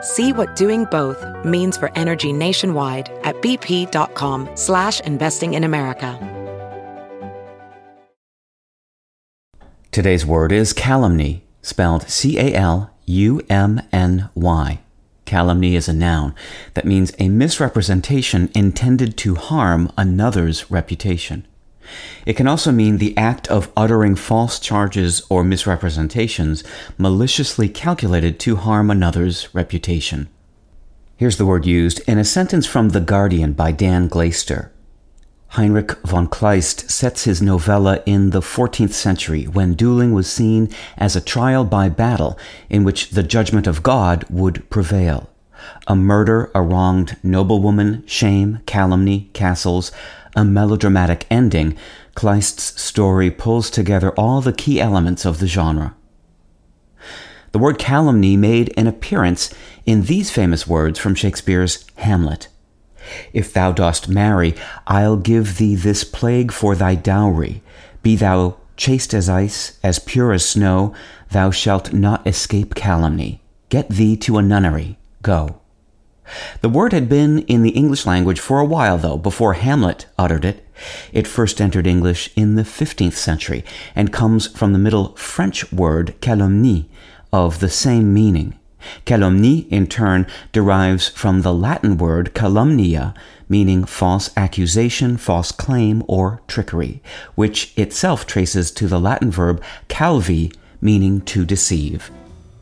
See what doing both means for energy nationwide at bp.com slash investing in America. Today's word is calumny, spelled C-A-L-U-M-N-Y. Calumny is a noun that means a misrepresentation intended to harm another's reputation. It can also mean the act of uttering false charges or misrepresentations maliciously calculated to harm another's reputation. Here's the word used in a sentence from The Guardian by Dan Glaister. Heinrich von Kleist sets his novella in the 14th century when dueling was seen as a trial by battle in which the judgment of God would prevail. A murder, a wronged noblewoman, shame, calumny, castles, a melodramatic ending, Kleist's story pulls together all the key elements of the genre. The word calumny made an appearance in these famous words from Shakespeare's Hamlet. If thou dost marry, I'll give thee this plague for thy dowry. Be thou chaste as ice, as pure as snow, thou shalt not escape calumny. Get thee to a nunnery. Go. The word had been in the English language for a while, though, before Hamlet uttered it. It first entered English in the 15th century and comes from the Middle French word calomnie of the same meaning. Calomnie, in turn, derives from the Latin word calumnia, meaning false accusation, false claim, or trickery, which itself traces to the Latin verb calvi, meaning to deceive.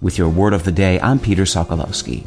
With your word of the day, I'm Peter Sokolowski.